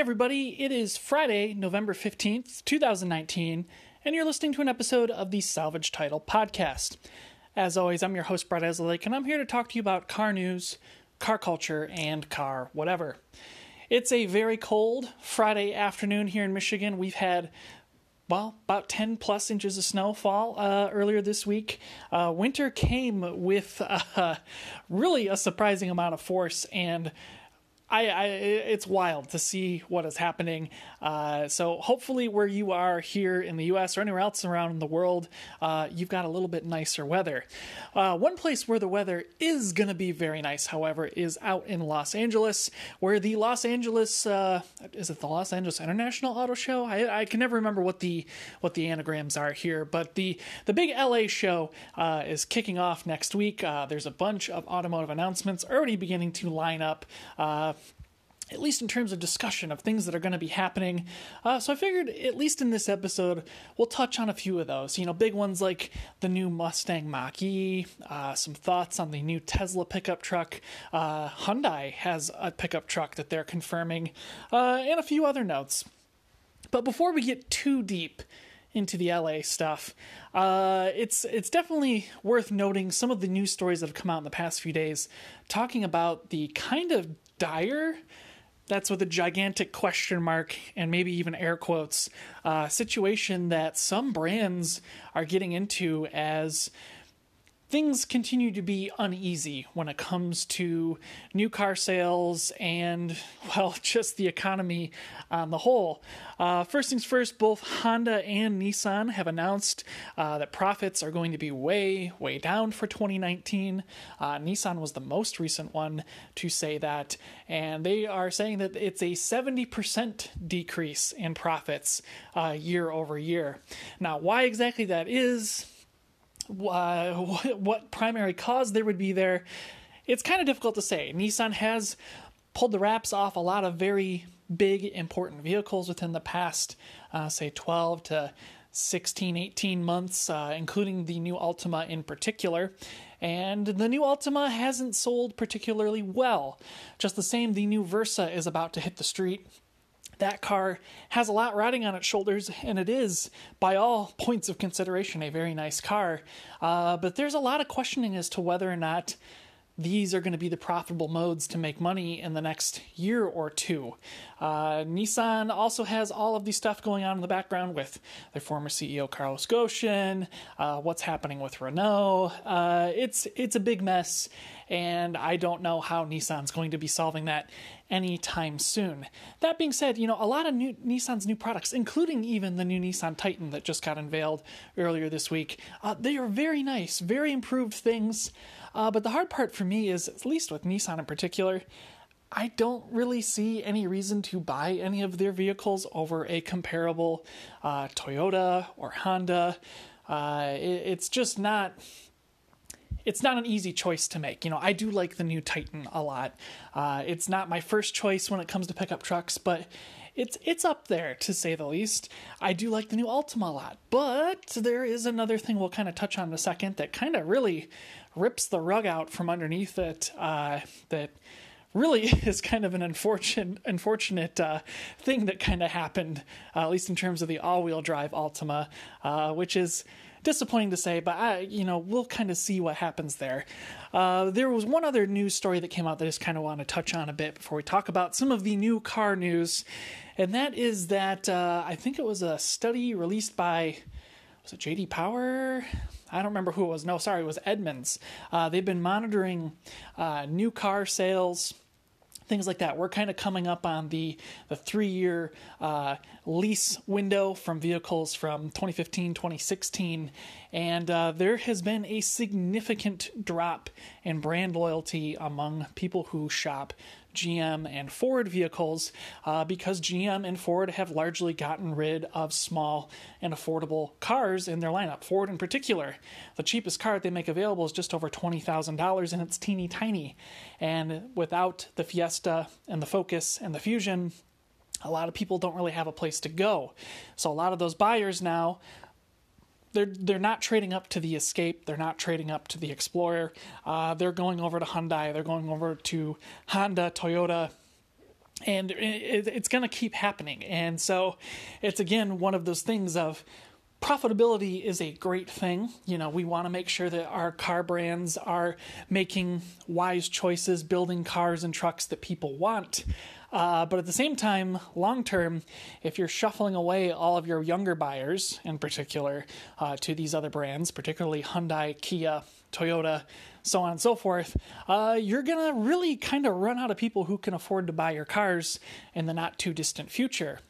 everybody, it is Friday, November 15th, 2019, and you're listening to an episode of the Salvage Title Podcast. As always, I'm your host, Brett Eslake, and I'm here to talk to you about car news, car culture, and car whatever. It's a very cold Friday afternoon here in Michigan. We've had well, about 10 plus inches of snowfall uh, earlier this week. Uh, winter came with uh, really a surprising amount of force, and I, I, it's wild to see what is happening. Uh, so hopefully, where you are here in the U.S. or anywhere else around the world, uh, you've got a little bit nicer weather. Uh, one place where the weather is going to be very nice, however, is out in Los Angeles, where the Los Angeles uh, is it the Los Angeles International Auto Show? I, I, can never remember what the what the anagrams are here, but the the big LA show uh, is kicking off next week. Uh, there's a bunch of automotive announcements already beginning to line up at least in terms of discussion of things that are going to be happening. Uh, so I figured, at least in this episode, we'll touch on a few of those. You know, big ones like the new Mustang Mach E, uh, some thoughts on the new Tesla pickup truck. Uh, Hyundai has a pickup truck that they're confirming, uh, and a few other notes. But before we get too deep, into the LA stuff. Uh, it's it's definitely worth noting some of the news stories that have come out in the past few days, talking about the kind of dire that's with a gigantic question mark and maybe even air quotes uh, situation that some brands are getting into as things continue to be uneasy when it comes to new car sales and, well, just the economy on the whole. Uh, first things first, both Honda and Nissan have announced uh, that profits are going to be way, way down for 2019. Uh, Nissan was the most recent one to say that, and they are saying that it's a 70% decrease in profits uh, year over year. Now, why exactly that is, uh, what primary cause there would be there, it's kind of difficult to say. Nissan has pulled the wraps off a lot of very big, important vehicles within the past, uh, say, 12 to 16, 18 months, uh, including the new Altima in particular. And the new Altima hasn't sold particularly well. Just the same, the new Versa is about to hit the street that car has a lot riding on its shoulders, and it is, by all points of consideration, a very nice car. Uh, but there's a lot of questioning as to whether or not these are going to be the profitable modes to make money in the next year or two. Uh, Nissan also has all of the stuff going on in the background with their former CEO Carlos Ghosn, uh, what's happening with Renault. Uh, it's it's a big mess, and I don't know how Nissan's going to be solving that anytime soon. That being said, you know, a lot of new Nissan's new products, including even the new Nissan Titan that just got unveiled earlier this week, uh, they are very nice, very improved things. Uh, but the hard part for me is, at least with Nissan in particular, I don't really see any reason to buy any of their vehicles over a comparable uh, Toyota or Honda. Uh, it, it's just not it's not an easy choice to make. You know, I do like the new Titan a lot. Uh, it's not my first choice when it comes to pickup trucks, but it's it's up there to say the least. I do like the new Altima a lot, but there is another thing we'll kind of touch on in a second that kind of really rips the rug out from underneath it. Uh, that really is kind of an unfortunate unfortunate uh, thing that kind of happened, uh, at least in terms of the all-wheel drive Altima, uh, which is disappointing to say, but I, you know, we'll kind of see what happens there. Uh, there was one other news story that came out that I just kind of want to touch on a bit before we talk about some of the new car news, and that is that uh, I think it was a study released by was it JD Power? I don't remember who it was. No, sorry, it was Edmunds. Uh, they've been monitoring uh, new car sales things like that. We're kind of coming up on the the three year uh, lease window from vehicles from 2015, 2016, and uh, there has been a significant drop in brand loyalty among people who shop GM and Ford vehicles uh, because GM and Ford have largely gotten rid of small and affordable cars in their lineup. Ford, in particular, the cheapest car they make available is just over $20,000 and it's teeny tiny. And without the Fiesta and the Focus and the Fusion, a lot of people don't really have a place to go. So a lot of those buyers now they're they're not trading up to the Escape. They're not trading up to the Explorer. Uh, they're going over to Hyundai. They're going over to Honda, Toyota, and it, it's going to keep happening. And so it's again one of those things of profitability is a great thing. You know, we want to make sure that our car brands are making wise choices, building cars and trucks that people want. Uh, but at the same time, long term, if you're shuffling away all of your younger buyers, in particular, uh, to these other brands, particularly Hyundai, Kia, Toyota, so on and so forth, uh, you're going to really kind of run out of people who can afford to buy your cars in the not too distant future.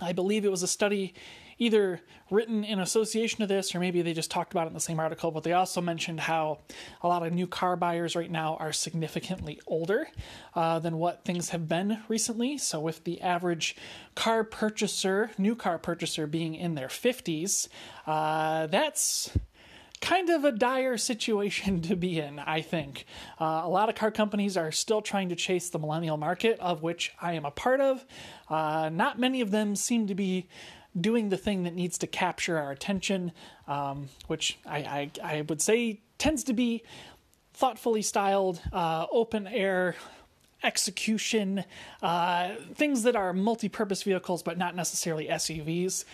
I believe it was a study either written in association to this or maybe they just talked about it in the same article, but they also mentioned how a lot of new car buyers right now are significantly older uh, than what things have been recently. So, with the average car purchaser, new car purchaser being in their 50s, uh, that's kind of a dire situation to be in, I think. Uh, a lot of car companies are still trying to chase the millennial market, of which I am a part of. Uh, not many of them seem to be doing the thing that needs to capture our attention, um, which I, I, I, would say tends to be thoughtfully styled, uh, open air execution, uh, things that are multi purpose vehicles but not necessarily SUVs.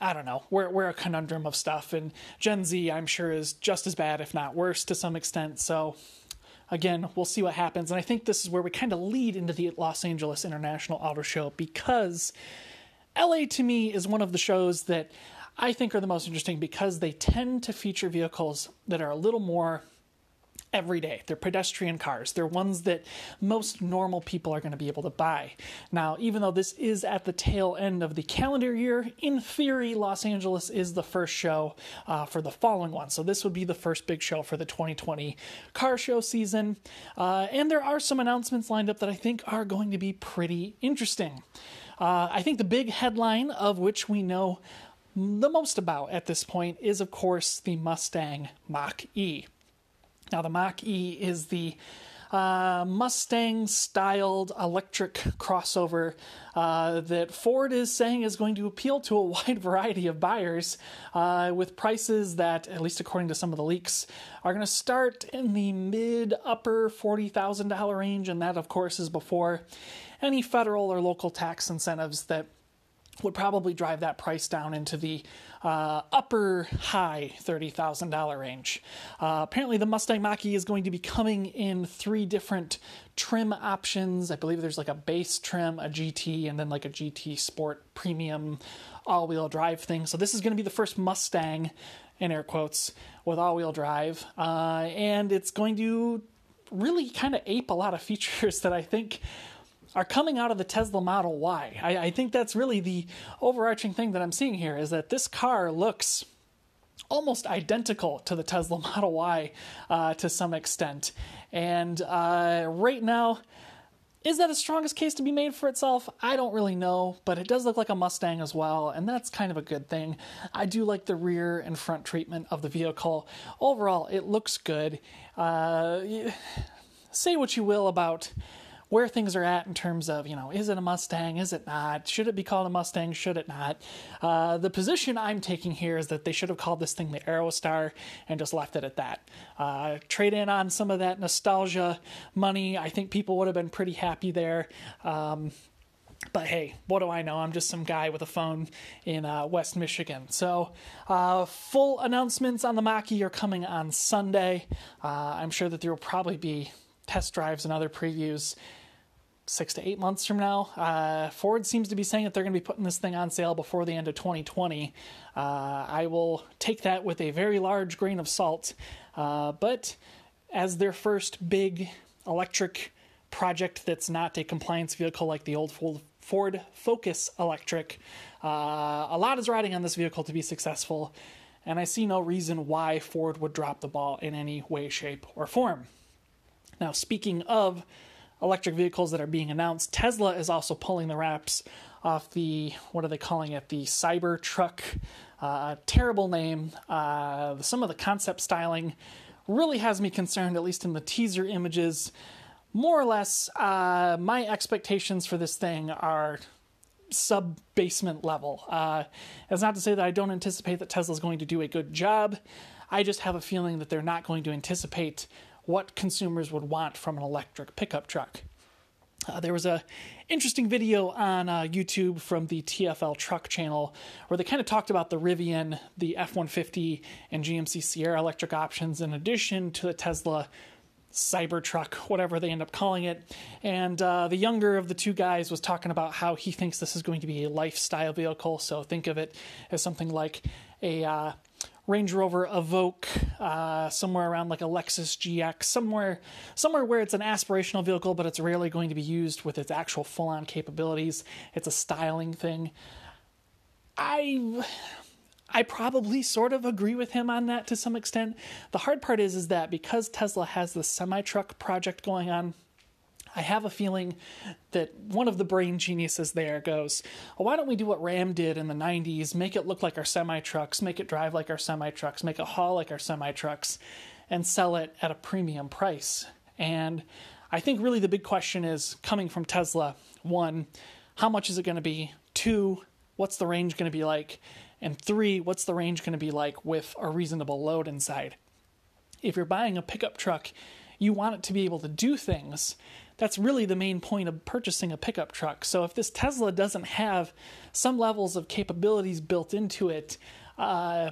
I don't know. We're we're a conundrum of stuff, and Gen Z, I'm sure, is just as bad, if not worse, to some extent. So, again, we'll see what happens. And I think this is where we kind of lead into the Los Angeles International Auto Show because LA to me is one of the shows that I think are the most interesting because they tend to feature vehicles that are a little more every day. They're pedestrian cars. They're ones that most normal people are going to be able to buy. Now, even though this is at the tail end of the calendar year, in theory, Los Angeles is the first show uh, for the following one. So this would be the first big show for the 2020 car show season. Uh, and there are some announcements lined up that I think are going to be pretty interesting. Uh, I think the big headline of which we know the most about at this point is, of course, the Mustang Mach E. Now, the Mach E is the uh, Mustang styled electric crossover uh, that Ford is saying is going to appeal to a wide variety of buyers uh, with prices that, at least according to some of the leaks, are going to start in the mid upper $40,000 range. And that, of course, is before any federal or local tax incentives that would probably drive that price down into the uh, upper high $30,000 range. Uh, apparently, the Mustang Mach E is going to be coming in three different trim options. I believe there's like a base trim, a GT, and then like a GT Sport Premium all wheel drive thing. So, this is going to be the first Mustang, in air quotes, with all wheel drive. Uh, and it's going to really kind of ape a lot of features that I think are coming out of the Tesla Model Y. I, I think that's really the overarching thing that I'm seeing here is that this car looks almost identical to the Tesla Model Y uh, to some extent. And uh, right now, is that a strongest case to be made for itself? I don't really know, but it does look like a Mustang as well, and that's kind of a good thing. I do like the rear and front treatment of the vehicle. Overall, it looks good. Uh, say what you will about where things are at in terms of, you know, is it a Mustang? Is it not? Should it be called a Mustang? Should it not? Uh, the position I'm taking here is that they should have called this thing the Aerostar and just left it at that. Uh, trade in on some of that nostalgia money. I think people would have been pretty happy there. Um, but hey, what do I know? I'm just some guy with a phone in uh, West Michigan. So, uh, full announcements on the Mach-E are coming on Sunday. Uh, I'm sure that there will probably be test drives and other previews six to eight months from now. Uh, Ford seems to be saying that they're going to be putting this thing on sale before the end of 2020. Uh, I will take that with a very large grain of salt. Uh, but as their first big electric project that's not a compliance vehicle like the old Ford Focus Electric, uh, a lot is riding on this vehicle to be successful. And I see no reason why Ford would drop the ball in any way, shape, or form. Now, speaking of electric vehicles that are being announced. Tesla is also pulling the wraps off the what are they calling it? The Cybertruck. Uh, terrible name. Uh, some of the concept styling really has me concerned, at least in the teaser images. More or less, uh, my expectations for this thing are sub basement level. Uh, that's not to say that I don't anticipate that Tesla's going to do a good job. I just have a feeling that they're not going to anticipate what consumers would want from an electric pickup truck. Uh, there was a interesting video on uh, YouTube from the TFL Truck channel where they kind of talked about the Rivian, the F-150, and GMC Sierra electric options in addition to the Tesla Cybertruck, whatever they end up calling it. And uh, the younger of the two guys was talking about how he thinks this is going to be a lifestyle vehicle. So think of it as something like a uh, Range Rover Evoque, uh, somewhere around like a Lexus GX, somewhere somewhere where it's an aspirational vehicle, but it's rarely going to be used with its actual full-on capabilities. It's a styling thing. I I probably sort of agree with him on that to some extent. The hard part is is that because Tesla has the semi truck project going on, I have a feeling that one of the brain geniuses there goes, well, why don't we do what Ram did in the 90s? Make it look like our semi trucks, make it drive like our semi trucks, make it haul like our semi trucks, and sell it at a premium price. And I think really the big question is coming from Tesla one, how much is it going to be? Two, what's the range going to be like? And three, what's the range going to be like with a reasonable load inside? If you're buying a pickup truck, you want it to be able to do things. That's really the main point of purchasing a pickup truck. So if this Tesla doesn't have some levels of capabilities built into it, uh,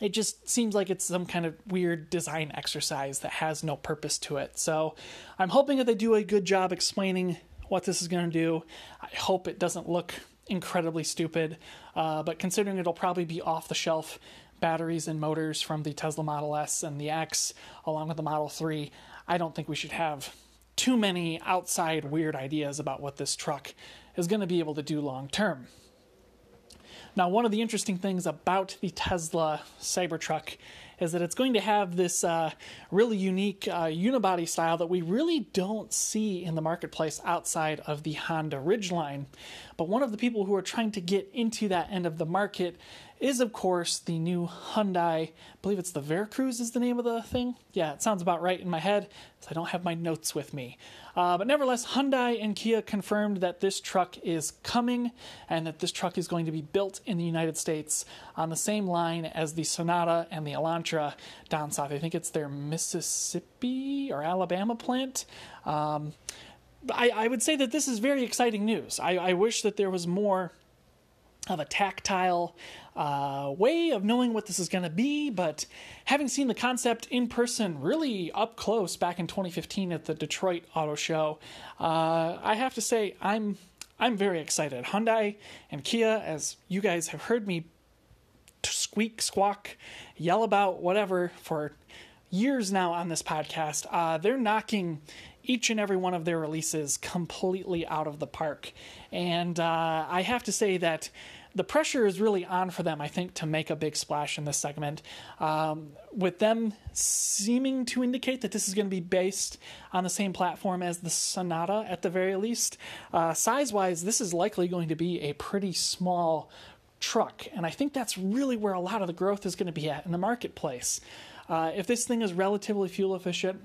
it just seems like it's some kind of weird design exercise that has no purpose to it. So I'm hoping that they do a good job explaining what this is going to do. I hope it doesn't look incredibly stupid. Uh, but considering it'll probably be off the shelf batteries and motors from the Tesla Model S and the X, along with the Model 3, I don't think we should have too many outside weird ideas about what this truck is going to be able to do long term. Now, one of the interesting things about the Tesla Cybertruck is that it's going to have this uh, really unique uh, unibody style that we really don't see in the marketplace outside of the Honda Ridgeline. But one of the people who are trying to get into that end of the market is, of course, the new Hyundai. I believe it's the Veracruz is the name of the thing. Yeah, it sounds about right in my head, so I don't have my notes with me. Uh, but nevertheless, Hyundai and Kia confirmed that this truck is coming and that this truck is going to be built in the United States on the same line as the Sonata and the Elantra down south. I think it's their Mississippi or Alabama plant. Um, I, I, would say that this is very exciting news. I, I wish that there was more of a tactile uh, way of knowing what this is going to be, but having seen the concept in person really up close back in 2015 at the Detroit Auto Show, uh, I have to say I'm I'm very excited. Hyundai and Kia, as you guys have heard me squeak, squawk, yell about whatever for years now on this podcast, uh, they're knocking each and every one of their releases completely out of the park. And uh, I have to say that the pressure is really on for them, I think, to make a big splash in this segment. Um, with them seeming to indicate that this is going to be based on the same platform as the Sonata at the very least, uh, size wise, this is likely going to be a pretty small truck. And I think that's really where a lot of the growth is going to be at in the marketplace. Uh, if this thing is relatively fuel efficient,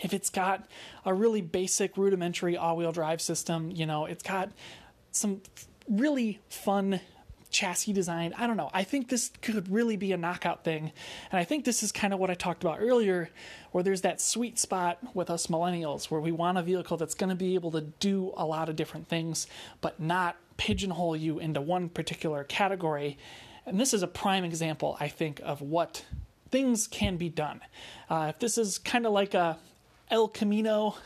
if it's got a really basic rudimentary all-wheel drive system, you know, it's got some really fun chassis design. I don't know. I think this could really be a knockout thing. And I think this is kind of what I talked about earlier, where there's that sweet spot with us millennials where we want a vehicle that's going to be able to do a lot of different things, but not pigeonhole you into one particular category. And this is a prime example, I think, of what things can be done. Uh, if this is kind of like a El Camino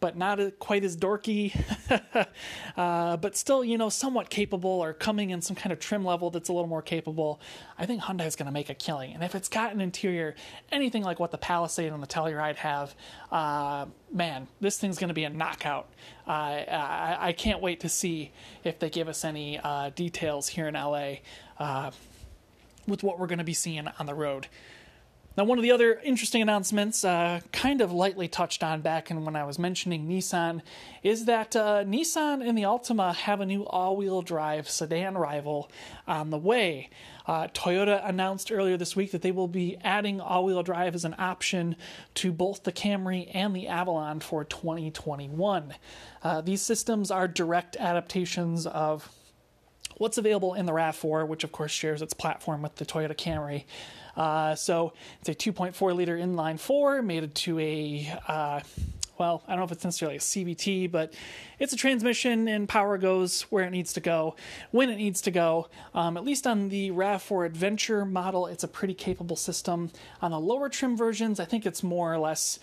but not quite as dorky, uh, but still, you know, somewhat capable or coming in some kind of trim level that's a little more capable, I think Hyundai is going to make a killing. And if it's got an interior anything like what the Palisade and the Telluride have, uh, man, this thing's going to be a knockout. Uh, I, I, can't wait to see if they give us any uh, details here in LA uh, with what we're going to be seeing on the road. Now, one of the other interesting announcements, uh, kind of lightly touched on back in when I was mentioning Nissan, is that uh, Nissan and the Altima have a new all wheel drive sedan rival on the way. Uh, Toyota announced earlier this week that they will be adding all wheel drive as an option to both the Camry and the Avalon for 2021. Uh, these systems are direct adaptations of what's available in the RAV4, which of course shares its platform with the Toyota Camry. Uh, so it's a 2.4 liter inline four mated to a uh, well, I don't know if it's necessarily a CVT, but it's a transmission and power goes where it needs to go when it needs to go. Um, at least on the RAV4 Adventure model, it's a pretty capable system. On the lower trim versions, I think it's more or less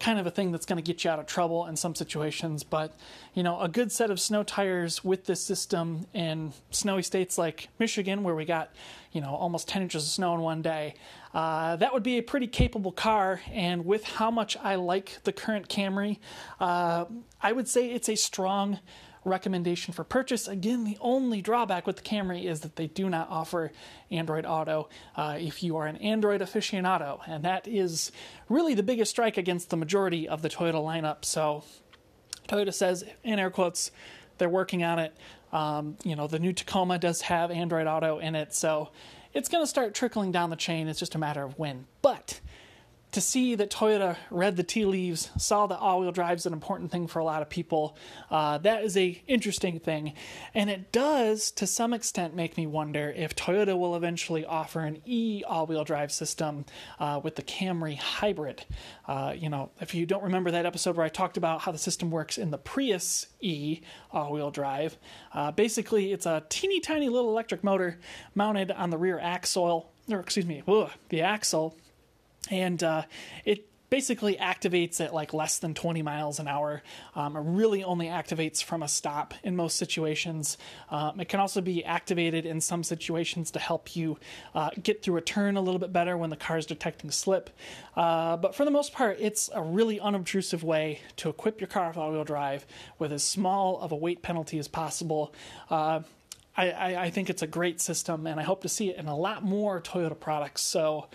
kind of a thing that's going to get you out of trouble in some situations. But, you know, a good set of snow tires with this system in snowy states like Michigan, where we got, you know, almost 10 inches of snow in one day, uh, that would be a pretty capable car. And with how much I like the current Camry, uh, I would say it's a strong recommendation for purchase. Again, the only drawback with the Camry is that they do not offer Android Auto uh, if you are an Android aficionado, and that is really the biggest strike against the majority of the Toyota lineup. So, Toyota says, in air quotes, they're working on it. Um, you know, the new Tacoma does have Android Auto in it, so it's going to start trickling down the chain. It's just a matter of when. But to see that Toyota read the tea leaves, saw that all-wheel drive is an important thing for a lot of people, uh, that is a interesting thing, and it does to some extent make me wonder if Toyota will eventually offer an e all-wheel drive system uh, with the Camry Hybrid. Uh, you know, if you don't remember that episode where I talked about how the system works in the Prius E all-wheel drive, uh, basically it's a teeny tiny little electric motor mounted on the rear axle, or excuse me, ugh, the axle and uh, it basically activates at like less than 20 miles an hour. Um, it really only activates from a stop in most situations. Um, it can also be activated in some situations to help you uh, get through a turn a little bit better when the car is detecting slip. Uh, but for the most part, it's a really unobtrusive way to equip your car with all wheel drive with as small of a weight penalty as possible. Uh, I, I, I think it's a great system, and I hope to see it in a lot more Toyota products. So,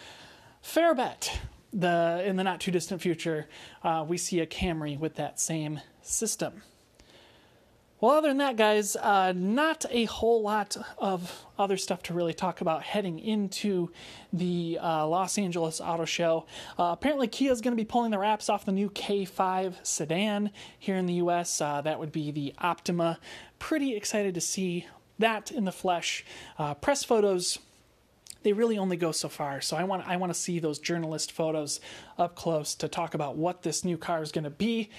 fair bet the in the not too distant future uh, we see a Camry with that same system. Well, other than that, guys, uh, not a whole lot of other stuff to really talk about heading into the uh, Los Angeles Auto Show. Uh, apparently, Kia is going to be pulling the wraps off the new K5 sedan here in the US. Uh, that would be the Optima. Pretty excited to see that in the flesh. Uh, press photos they really only go so far. So I want I want to see those journalist photos up close to talk about what this new car is going to be.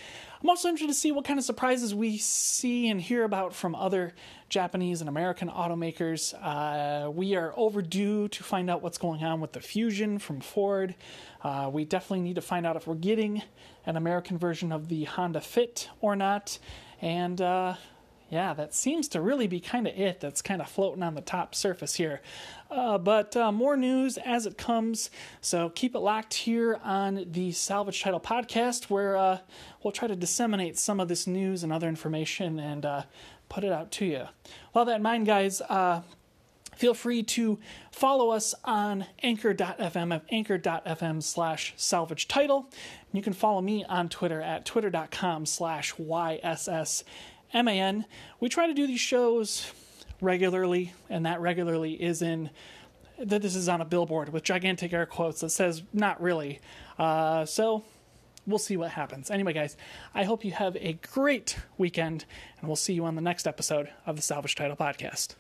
I'm also interested to see what kind of surprises we see and hear about from other Japanese and American automakers. Uh, we are overdue to find out what's going on with the Fusion from Ford. Uh, we definitely need to find out if we're getting an American version of the Honda Fit or not. And uh, yeah, that seems to really be kind of it that's kind of floating on the top surface here. Uh, but uh, more news as it comes, so keep it locked here on the Salvage Title podcast, where uh, we'll try to disseminate some of this news and other information and uh, put it out to you. Well, that in mind, guys, uh, feel free to follow us on anchor.fm at anchor.fm slash salvage title. You can follow me on Twitter at twitter.com slash YSS MAN. We try to do these shows regularly, and that regularly is in that this is on a billboard with gigantic air quotes that says not really. Uh, so we'll see what happens. Anyway, guys, I hope you have a great weekend, and we'll see you on the next episode of the Salvage Title Podcast.